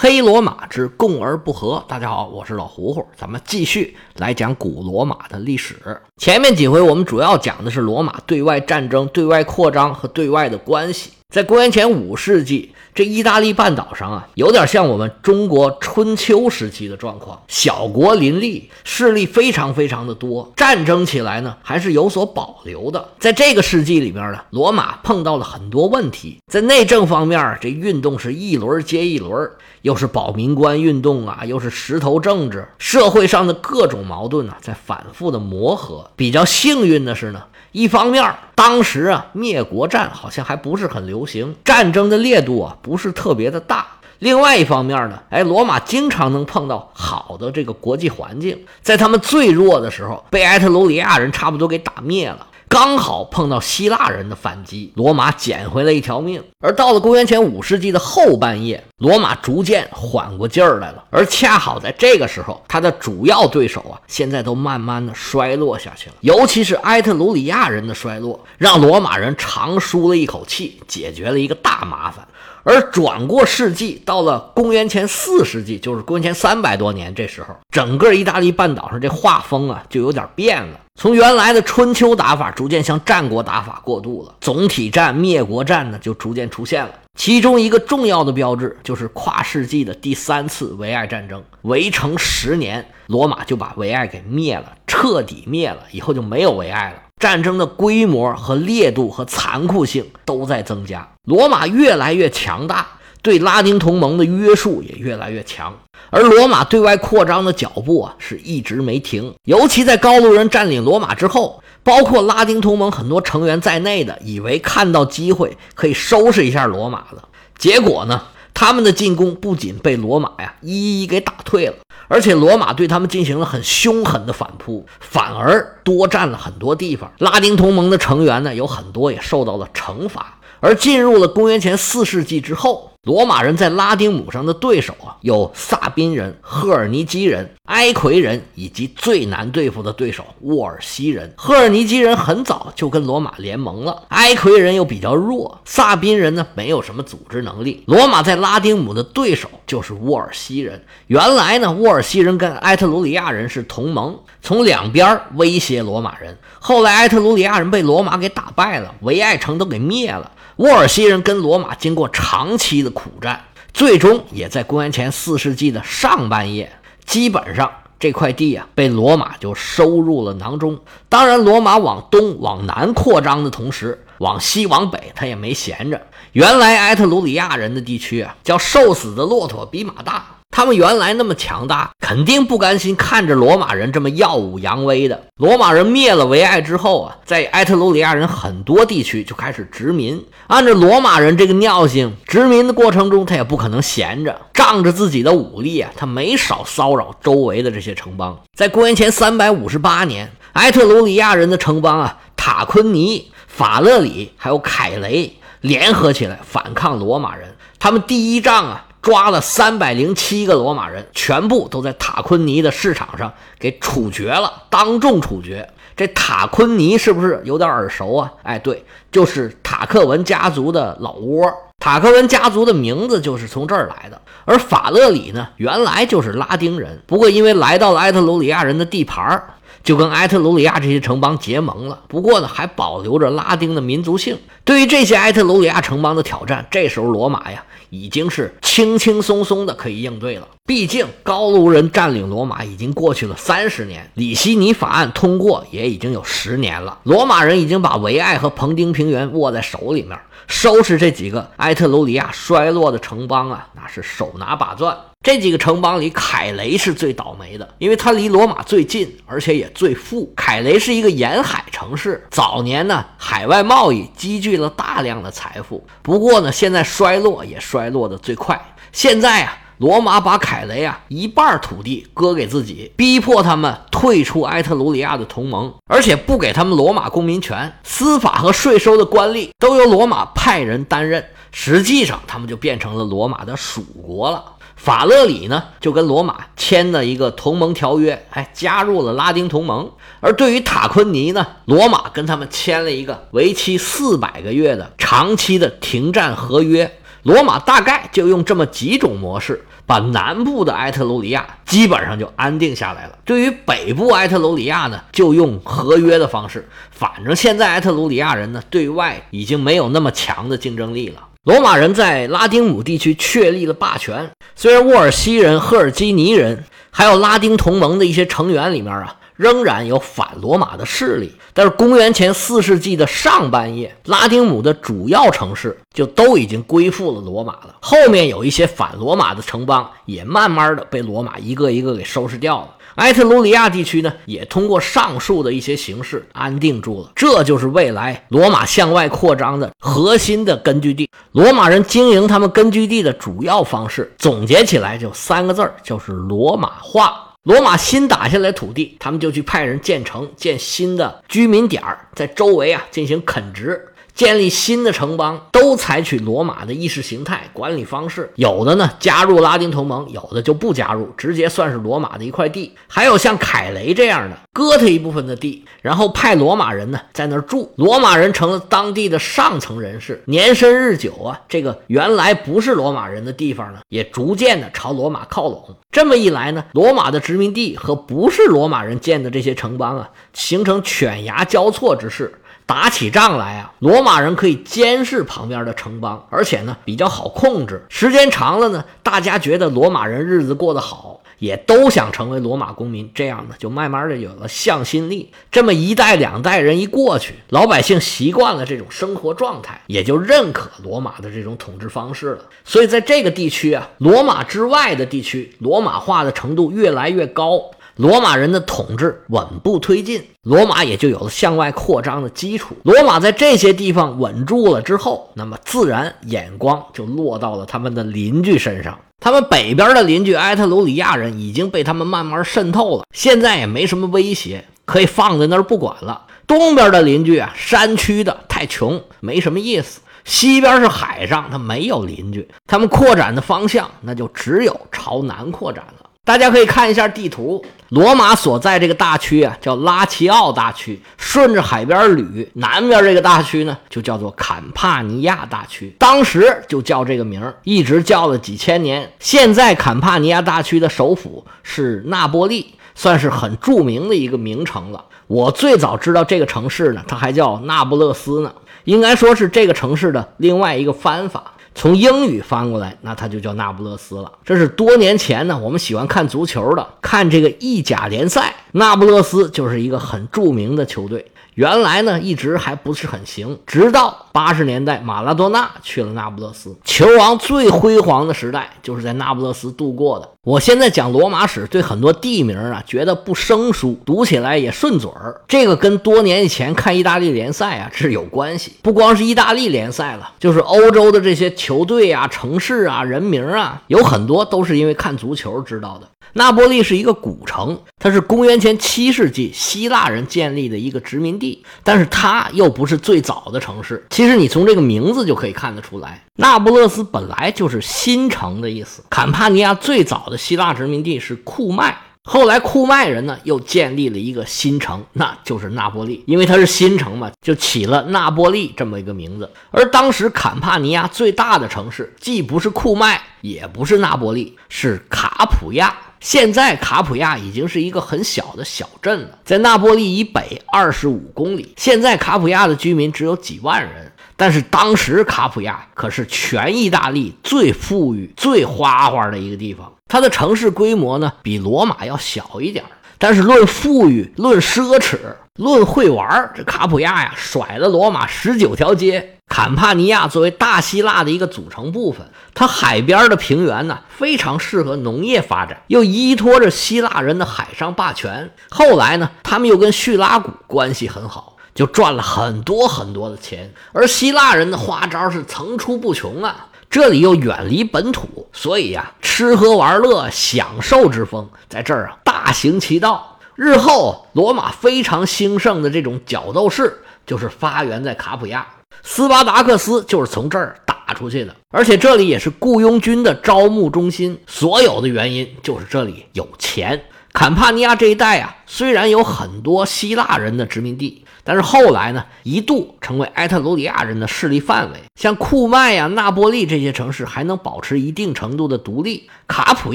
黑罗马之共而不和。大家好，我是老胡胡，咱们继续来讲古罗马的历史。前面几回我们主要讲的是罗马对外战争、对外扩张和对外的关系。在公元前五世纪，这意大利半岛上啊，有点像我们中国春秋时期的状况，小国林立，势力非常非常的多，战争起来呢还是有所保留的。在这个世纪里边呢，罗马碰到了很多问题，在内政方面，这运动是一轮接一轮，又是保民官运动啊，又是石头政治，社会上的各种矛盾呢在反复的磨合。比较幸运的是呢。一方面，当时啊，灭国战好像还不是很流行，战争的烈度啊不是特别的大。另外一方面呢，哎，罗马经常能碰到好的这个国际环境，在他们最弱的时候，被埃特鲁里亚人差不多给打灭了。刚好碰到希腊人的反击，罗马捡回了一条命。而到了公元前五世纪的后半叶，罗马逐渐缓过劲儿来了。而恰好在这个时候，他的主要对手啊，现在都慢慢的衰落下去了。尤其是埃特鲁里亚人的衰落，让罗马人长舒了一口气，解决了一个大麻烦。而转过世纪，到了公元前四世纪，就是公元前三百多年，这时候整个意大利半岛上这画风啊，就有点变了。从原来的春秋打法，逐渐向战国打法过渡了。总体战、灭国战呢，就逐渐出现了。其中一个重要的标志，就是跨世纪的第三次维埃战争。围城十年，罗马就把维埃给灭了，彻底灭了，以后就没有维埃了。战争的规模和烈度和残酷性都在增加，罗马越来越强大，对拉丁同盟的约束也越来越强，而罗马对外扩张的脚步啊是一直没停。尤其在高卢人占领罗马之后，包括拉丁同盟很多成员在内的，以为看到机会可以收拾一下罗马了，结果呢，他们的进攻不仅被罗马呀一一给打退了。而且罗马对他们进行了很凶狠的反扑，反而多占了很多地方。拉丁同盟的成员呢，有很多也受到了惩罚。而进入了公元前四世纪之后，罗马人在拉丁姆上的对手啊，有萨宾人、赫尔尼基人、埃奎人，以及最难对付的对手沃尔西人。赫尔尼基人很早就跟罗马联盟了，埃奎人又比较弱，萨宾人呢没有什么组织能力。罗马在拉丁姆的对手就是沃尔西人。原来呢，沃尔西人跟埃特鲁里亚人是同盟，从两边威胁罗马人。后来埃特鲁里亚人被罗马给打败了，维埃城都给灭了。沃尔西人跟罗马经过长期的苦战，最终也在公元前四世纪的上半叶，基本上这块地啊被罗马就收入了囊中。当然，罗马往东往南扩张的同时，往西往北他也没闲着。原来埃特鲁里亚人的地区啊，叫瘦死的骆驼比马大。他们原来那么强大，肯定不甘心看着罗马人这么耀武扬威的。罗马人灭了维埃之后啊，在埃特鲁里亚人很多地区就开始殖民。按照罗马人这个尿性，殖民的过程中他也不可能闲着，仗着自己的武力啊，他没少骚扰周围的这些城邦。在公元前三百五十八年，埃特鲁里亚人的城邦啊，塔昆尼、法勒里还有凯雷联合起来反抗罗马人。他们第一仗啊。抓了三百零七个罗马人，全部都在塔昆尼的市场上给处决了，当众处决。这塔昆尼是不是有点耳熟啊？哎，对，就是塔克文家族的老窝。塔克文家族的名字就是从这儿来的。而法勒里呢，原来就是拉丁人，不过因为来到了埃特鲁里亚人的地盘就跟埃特鲁里亚这些城邦结盟了。不过呢，还保留着拉丁的民族性。对于这些埃特鲁里亚城邦的挑战，这时候罗马呀。已经是轻轻松松的可以应对了。毕竟高卢人占领罗马已经过去了三十年，里希尼法案通过也已经有十年了。罗马人已经把维埃和彭丁平原握在手里面，收拾这几个埃特鲁里亚衰落的城邦啊，那是手拿把攥。这几个城邦里，凯雷是最倒霉的，因为它离罗马最近，而且也最富。凯雷是一个沿海城市，早年呢海外贸易积聚了大量的财富。不过呢，现在衰落也衰落的最快。现在啊，罗马把凯雷啊一半土地割给自己，逼迫他们退出埃特鲁里亚的同盟，而且不给他们罗马公民权，司法和税收的官吏都由罗马派人担任。实际上，他们就变成了罗马的属国了。法勒里呢，就跟罗马签了一个同盟条约，哎，加入了拉丁同盟。而对于塔昆尼呢，罗马跟他们签了一个为期四百个月的长期的停战合约。罗马大概就用这么几种模式，把南部的埃特鲁里亚基本上就安定下来了。对于北部埃特鲁里亚呢，就用合约的方式。反正现在埃特鲁里亚人呢，对外已经没有那么强的竞争力了。罗马人在拉丁姆地区确立了霸权，虽然沃尔西人、赫尔基尼人还有拉丁同盟的一些成员里面啊。仍然有反罗马的势力，但是公元前四世纪的上半叶，拉丁姆的主要城市就都已经归附了罗马了。后面有一些反罗马的城邦，也慢慢的被罗马一个一个给收拾掉了。埃特鲁里亚地区呢，也通过上述的一些形式安定住了。这就是未来罗马向外扩张的核心的根据地。罗马人经营他们根据地的主要方式，总结起来就三个字儿，就是罗马化。罗马新打下来土地，他们就去派人建城，建新的居民点儿，在周围啊进行垦殖，建立新的城邦，都采取罗马的意识形态管理方式。有的呢加入拉丁同盟，有的就不加入，直接算是罗马的一块地。还有像凯雷这样的，割他一部分的地，然后派罗马人呢在那儿住，罗马人成了当地的上层人士。年深日久啊，这个原来不是罗马人的地方呢，也逐渐的朝罗马靠拢。这么一来呢，罗马的殖民地和不是罗马人建的这些城邦啊，形成犬牙交错之势。打起仗来啊，罗马人可以监视旁边的城邦，而且呢比较好控制。时间长了呢，大家觉得罗马人日子过得好。也都想成为罗马公民，这样呢，就慢慢的有了向心力。这么一代两代人一过去，老百姓习惯了这种生活状态，也就认可罗马的这种统治方式了。所以在这个地区啊，罗马之外的地区，罗马化的程度越来越高，罗马人的统治稳步推进，罗马也就有了向外扩张的基础。罗马在这些地方稳住了之后，那么自然眼光就落到了他们的邻居身上。他们北边的邻居埃特鲁里亚人已经被他们慢慢渗透了，现在也没什么威胁，可以放在那儿不管了。东边的邻居啊，山区的太穷，没什么意思。西边是海上，他没有邻居，他们扩展的方向那就只有朝南扩展了。大家可以看一下地图，罗马所在这个大区啊，叫拉齐奥大区，顺着海边捋，南边这个大区呢，就叫做坎帕尼亚大区，当时就叫这个名儿一直叫了几千年。现在坎帕尼亚大区的首府是那波利，算是很著名的一个名城了。我最早知道这个城市呢，它还叫那不勒斯呢，应该说是这个城市的另外一个翻法。从英语翻过来，那它就叫那不勒斯了。这是多年前呢，我们喜欢看足球的，看这个意甲联赛，那不勒斯就是一个很著名的球队。原来呢，一直还不是很行，直到八十年代，马拉多纳去了那不勒斯，球王最辉煌的时代就是在那不勒斯度过的。我现在讲罗马史，对很多地名啊，觉得不生疏，读起来也顺嘴儿。这个跟多年以前看意大利联赛啊是有关系，不光是意大利联赛了，就是欧洲的这些球队啊、城市啊、人名啊，有很多都是因为看足球知道的。那波利是一个古城，它是公元前七世纪希腊人建立的一个殖民地，但是它又不是最早的城市。其实你从这个名字就可以看得出来，那不勒斯本来就是新城的意思。坎帕尼亚最早的希腊殖民地是库麦，后来库麦人呢又建立了一个新城，那就是那波利，因为它是新城嘛，就起了那波利这么一个名字。而当时坎帕尼亚最大的城市既不是库麦，也不是那波利，是卡普亚。现在卡普亚已经是一个很小的小镇了，在那波利以北二十五公里。现在卡普亚的居民只有几万人，但是当时卡普亚可是全意大利最富裕、最花花的一个地方。它的城市规模呢，比罗马要小一点，但是论富裕、论奢侈、论会玩，这卡普亚呀甩了罗马十九条街。坎帕尼亚作为大希腊的一个组成部分，它海边的平原呢非常适合农业发展，又依托着希腊人的海上霸权。后来呢，他们又跟叙拉古关系很好，就赚了很多很多的钱。而希腊人的花招是层出不穷啊，这里又远离本土，所以呀，吃喝玩乐、享受之风在这儿啊大行其道。日后罗马非常兴盛的这种角斗士，就是发源在卡普亚。斯巴达克斯就是从这儿打出去的，而且这里也是雇佣军的招募中心。所有的原因就是这里有钱。坎帕尼亚这一带啊，虽然有很多希腊人的殖民地。但是后来呢，一度成为埃特鲁里亚人的势力范围。像库麦呀、那波利这些城市还能保持一定程度的独立，卡普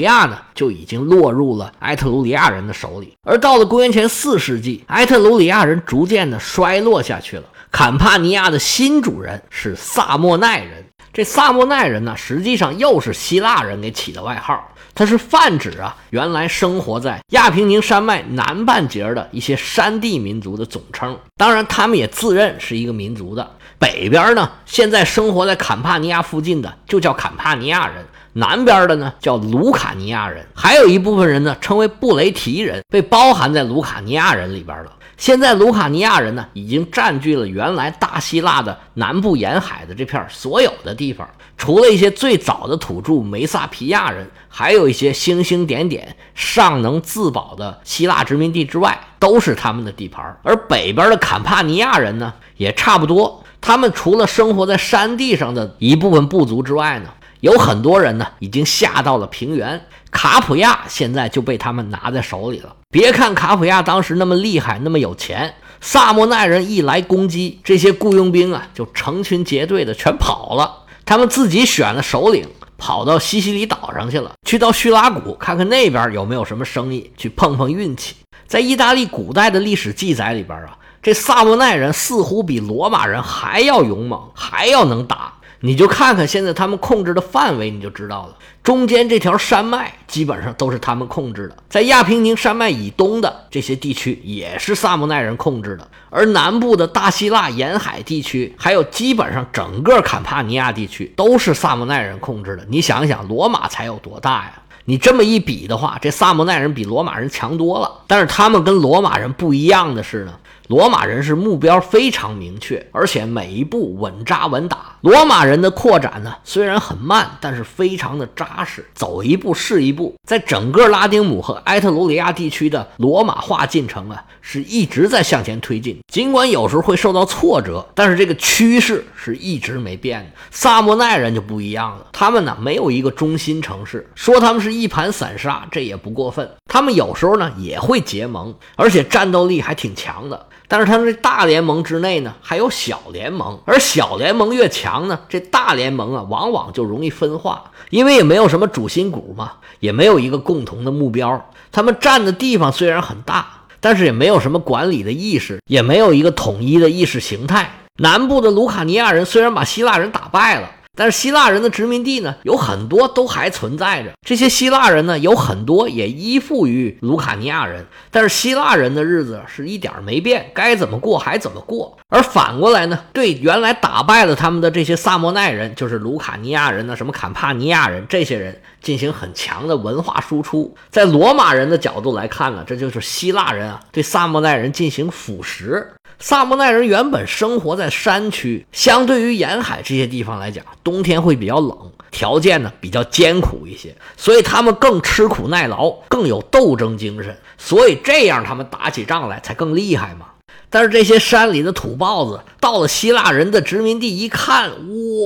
亚呢就已经落入了埃特鲁里亚人的手里。而到了公元前四世纪，埃特鲁里亚人逐渐的衰落下去了。坎帕尼亚的新主人是萨莫奈人。这萨莫奈人呢，实际上又是希腊人给起的外号。它是泛指啊，原来生活在亚平宁山脉南半截的一些山地民族的总称。当然，他们也自认是一个民族的。北边呢，现在生活在坎帕尼亚附近的就叫坎帕尼亚人；南边的呢叫卢卡尼亚人。还有一部分人呢称为布雷提人，被包含在卢卡尼亚人里边了。现在卢卡尼亚人呢，已经占据了原来大希腊的南部沿海的这片所有的地方，除了一些最早的土著梅萨皮亚人，还有一些星星点点尚能自保的希腊殖民地之外，都是他们的地盘。而北边的坎帕尼亚人呢，也差不多。他们除了生活在山地上的一部分部族之外呢，有很多人呢，已经下到了平原。卡普亚现在就被他们拿在手里了。别看卡普亚当时那么厉害，那么有钱，萨莫奈人一来攻击，这些雇佣兵啊就成群结队的全跑了。他们自己选了首领，跑到西西里岛上去了，去到叙拉古看看那边有没有什么生意，去碰碰运气。在意大利古代的历史记载里边啊，这萨莫奈人似乎比罗马人还要勇猛，还要能打。你就看看现在他们控制的范围，你就知道了。中间这条山脉基本上都是他们控制的，在亚平宁山脉以东的这些地区也是萨莫奈人控制的，而南部的大希腊沿海地区，还有基本上整个坎帕尼亚地区都是萨莫奈人控制的。你想一想，罗马才有多大呀？你这么一比的话，这萨莫奈人比罗马人强多了。但是他们跟罗马人不一样的是呢。罗马人是目标非常明确，而且每一步稳扎稳打。罗马人的扩展呢，虽然很慢，但是非常的扎实，走一步是一步。在整个拉丁姆和埃特鲁里亚地区的罗马化进程啊，是一直在向前推进。尽管有时候会受到挫折，但是这个趋势是一直没变的。萨莫奈人就不一样了，他们呢没有一个中心城市，说他们是一盘散沙，这也不过分。他们有时候呢也会结盟，而且战斗力还挺强的。但是他们这大联盟之内呢，还有小联盟，而小联盟越强呢，这大联盟啊，往往就容易分化，因为也没有什么主心骨嘛，也没有一个共同的目标。他们占的地方虽然很大，但是也没有什么管理的意识，也没有一个统一的意识形态。南部的卢卡尼亚人虽然把希腊人打败了。但是希腊人的殖民地呢，有很多都还存在着。这些希腊人呢，有很多也依附于卢卡尼亚人。但是希腊人的日子是一点没变，该怎么过还怎么过。而反过来呢，对原来打败了他们的这些萨莫奈人，就是卢卡尼亚人呢，什么坎帕尼亚人这些人，进行很强的文化输出。在罗马人的角度来看呢，这就是希腊人啊对萨莫奈人进行腐蚀。萨摩奈人原本生活在山区，相对于沿海这些地方来讲，冬天会比较冷，条件呢比较艰苦一些，所以他们更吃苦耐劳，更有斗争精神，所以这样他们打起仗来才更厉害嘛。但是这些山里的土豹子到了希腊人的殖民地一看，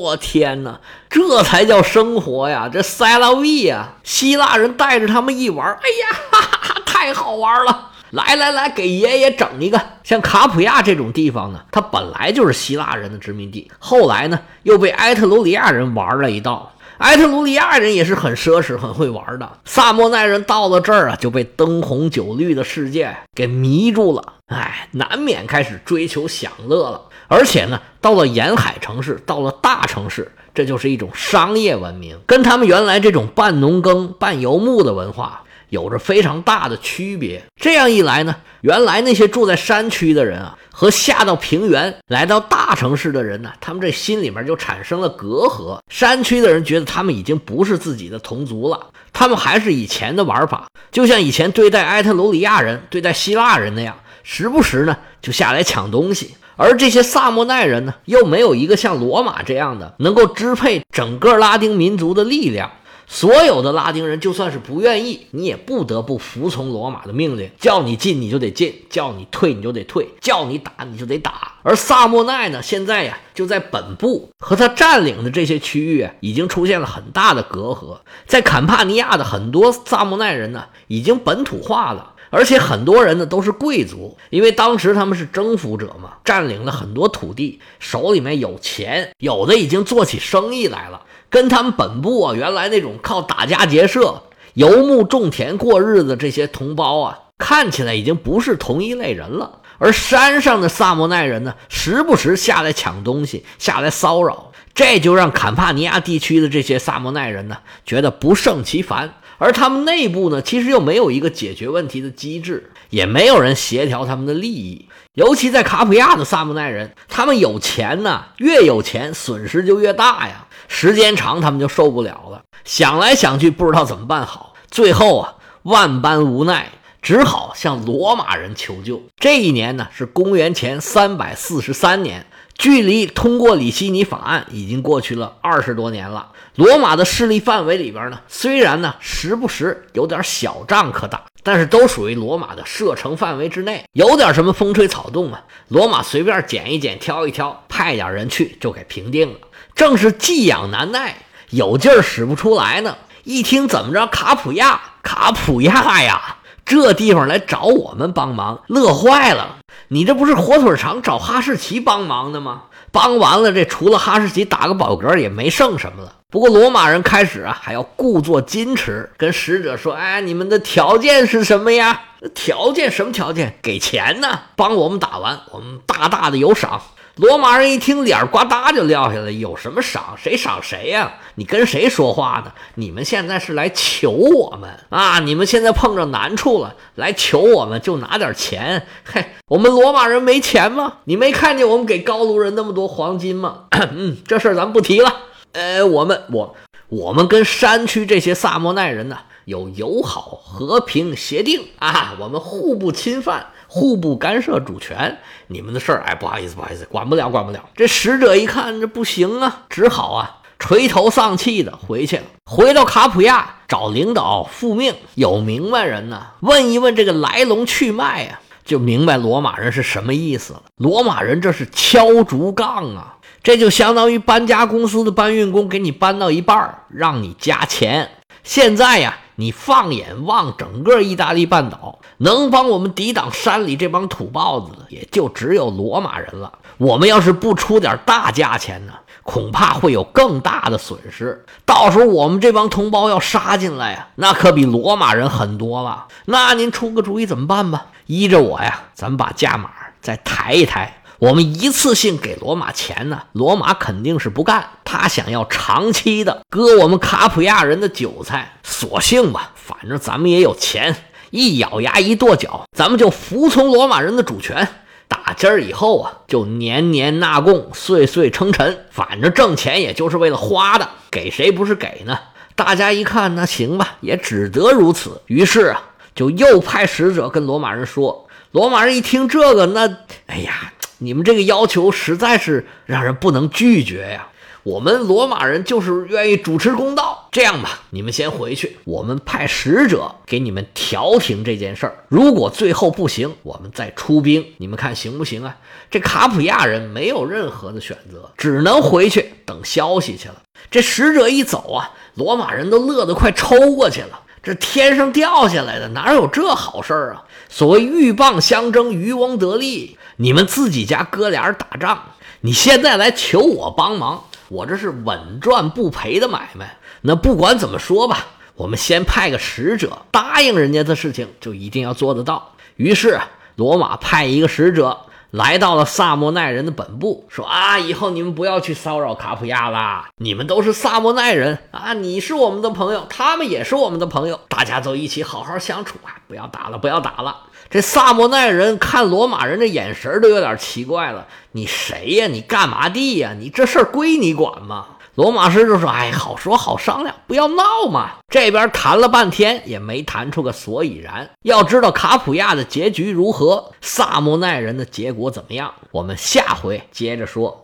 我天哪，这才叫生活呀！这塞拉维呀，希腊人带着他们一玩，哎呀，哈哈哈，太好玩了。来来来，给爷爷整一个。像卡普亚这种地方呢，它本来就是希腊人的殖民地，后来呢又被埃特鲁里亚人玩了一道。埃特鲁里亚人也是很奢侈、很会玩的。萨莫奈人到了这儿啊，就被灯红酒绿的世界给迷住了，哎，难免开始追求享乐了。而且呢，到了沿海城市，到了大城市，这就是一种商业文明，跟他们原来这种半农耕、半游牧的文化。有着非常大的区别。这样一来呢，原来那些住在山区的人啊，和下到平原来到大城市的人呢，他们这心里面就产生了隔阂。山区的人觉得他们已经不是自己的同族了，他们还是以前的玩法，就像以前对待埃特鲁里亚人、对待希腊人那样，时不时呢就下来抢东西。而这些萨莫奈人呢，又没有一个像罗马这样的能够支配整个拉丁民族的力量。所有的拉丁人就算是不愿意，你也不得不服从罗马的命令，叫你进你就得进，叫你退你就得退，叫你打你就得打。而萨莫奈呢，现在呀就在本部和他占领的这些区域，已经出现了很大的隔阂。在坎帕尼亚的很多萨莫奈人呢，已经本土化了。而且很多人呢都是贵族，因为当时他们是征服者嘛，占领了很多土地，手里面有钱，有的已经做起生意来了，跟他们本部啊原来那种靠打家劫舍、游牧种田过日子这些同胞啊，看起来已经不是同一类人了。而山上的萨莫奈人呢，时不时下来抢东西，下来骚扰，这就让坎帕尼亚地区的这些萨莫奈人呢，觉得不胜其烦。而他们内部呢，其实又没有一个解决问题的机制，也没有人协调他们的利益。尤其在卡普亚的萨姆奈人，他们有钱呢，越有钱损失就越大呀。时间长，他们就受不了了，想来想去不知道怎么办好。最后啊，万般无奈，只好向罗马人求救。这一年呢，是公元前三百四十三年。距离通过里希尼法案已经过去了二十多年了。罗马的势力范围里边呢，虽然呢时不时有点小仗可打，但是都属于罗马的射程范围之内。有点什么风吹草动啊，罗马随便捡一捡、挑一挑，派点人去就给平定了。正是寄养难耐，有劲儿使不出来呢。一听怎么着，卡普亚，卡普亚呀！这地方来找我们帮忙，乐坏了。你这不是火腿肠找哈士奇帮忙的吗？帮完了，这除了哈士奇打个饱嗝，也没剩什么了。不过罗马人开始啊，还要故作矜持，跟使者说：“哎，你们的条件是什么呀？条件什么条件？给钱呢？帮我们打完，我们大大的有赏。”罗马人一听，脸呱嗒就撂下来。有什么赏？谁赏谁呀？你跟谁说话呢？你们现在是来求我们啊！你们现在碰着难处了，来求我们就拿点钱。嘿，我们罗马人没钱吗？你没看见我们给高卢人那么多黄金吗？嗯，这事儿咱不提了。呃，我们我我们跟山区这些萨莫奈人呢有友好和平协定啊，我们互不侵犯。互不干涉主权，你们的事儿，哎，不好意思，不好意思，管不了，管不了。这使者一看，这不行啊，只好啊，垂头丧气的回去了。回到卡普亚找领导复命，有明白人呢，问一问这个来龙去脉啊，就明白罗马人是什么意思了。罗马人这是敲竹杠啊，这就相当于搬家公司的搬运工给你搬到一半，让你加钱。现在呀。你放眼望整个意大利半岛，能帮我们抵挡山里这帮土包子的，也就只有罗马人了。我们要是不出点大价钱呢，恐怕会有更大的损失。到时候我们这帮同胞要杀进来呀，那可比罗马人狠多了。那您出个主意怎么办吧？依着我呀，咱们把价码再抬一抬。我们一次性给罗马钱呢？罗马肯定是不干，他想要长期的割我们卡普亚人的韭菜。索性吧，反正咱们也有钱，一咬牙一跺脚，咱们就服从罗马人的主权。打今儿以后啊，就年年纳贡，岁岁称臣。反正挣钱也就是为了花的，给谁不是给呢？大家一看，那行吧，也只得如此。于是啊，就又派使者跟罗马人说。罗马人一听这个，那哎呀！你们这个要求实在是让人不能拒绝呀！我们罗马人就是愿意主持公道。这样吧，你们先回去，我们派使者给你们调停这件事儿。如果最后不行，我们再出兵，你们看行不行啊？这卡普亚人没有任何的选择，只能回去等消息去了。这使者一走啊，罗马人都乐得快抽过去了。这天上掉下来的哪有这好事儿啊？所谓鹬蚌相争，渔翁得利。你们自己家哥俩打仗，你现在来求我帮忙，我这是稳赚不赔的买卖。那不管怎么说吧，我们先派个使者，答应人家的事情就一定要做得到。于是罗马派一个使者。来到了萨莫奈人的本部，说啊，以后你们不要去骚扰卡普亚啦，你们都是萨莫奈人啊，你是我们的朋友，他们也是我们的朋友，大家都一起好好相处啊，不要打了，不要打了。这萨莫奈人看罗马人的眼神都有点奇怪了，你谁呀？你干嘛地呀？你这事儿归你管吗？罗马师就说：“哎，好说好商量，不要闹嘛。”这边谈了半天也没谈出个所以然。要知道卡普亚的结局如何，萨莫奈人的结果怎么样，我们下回接着说。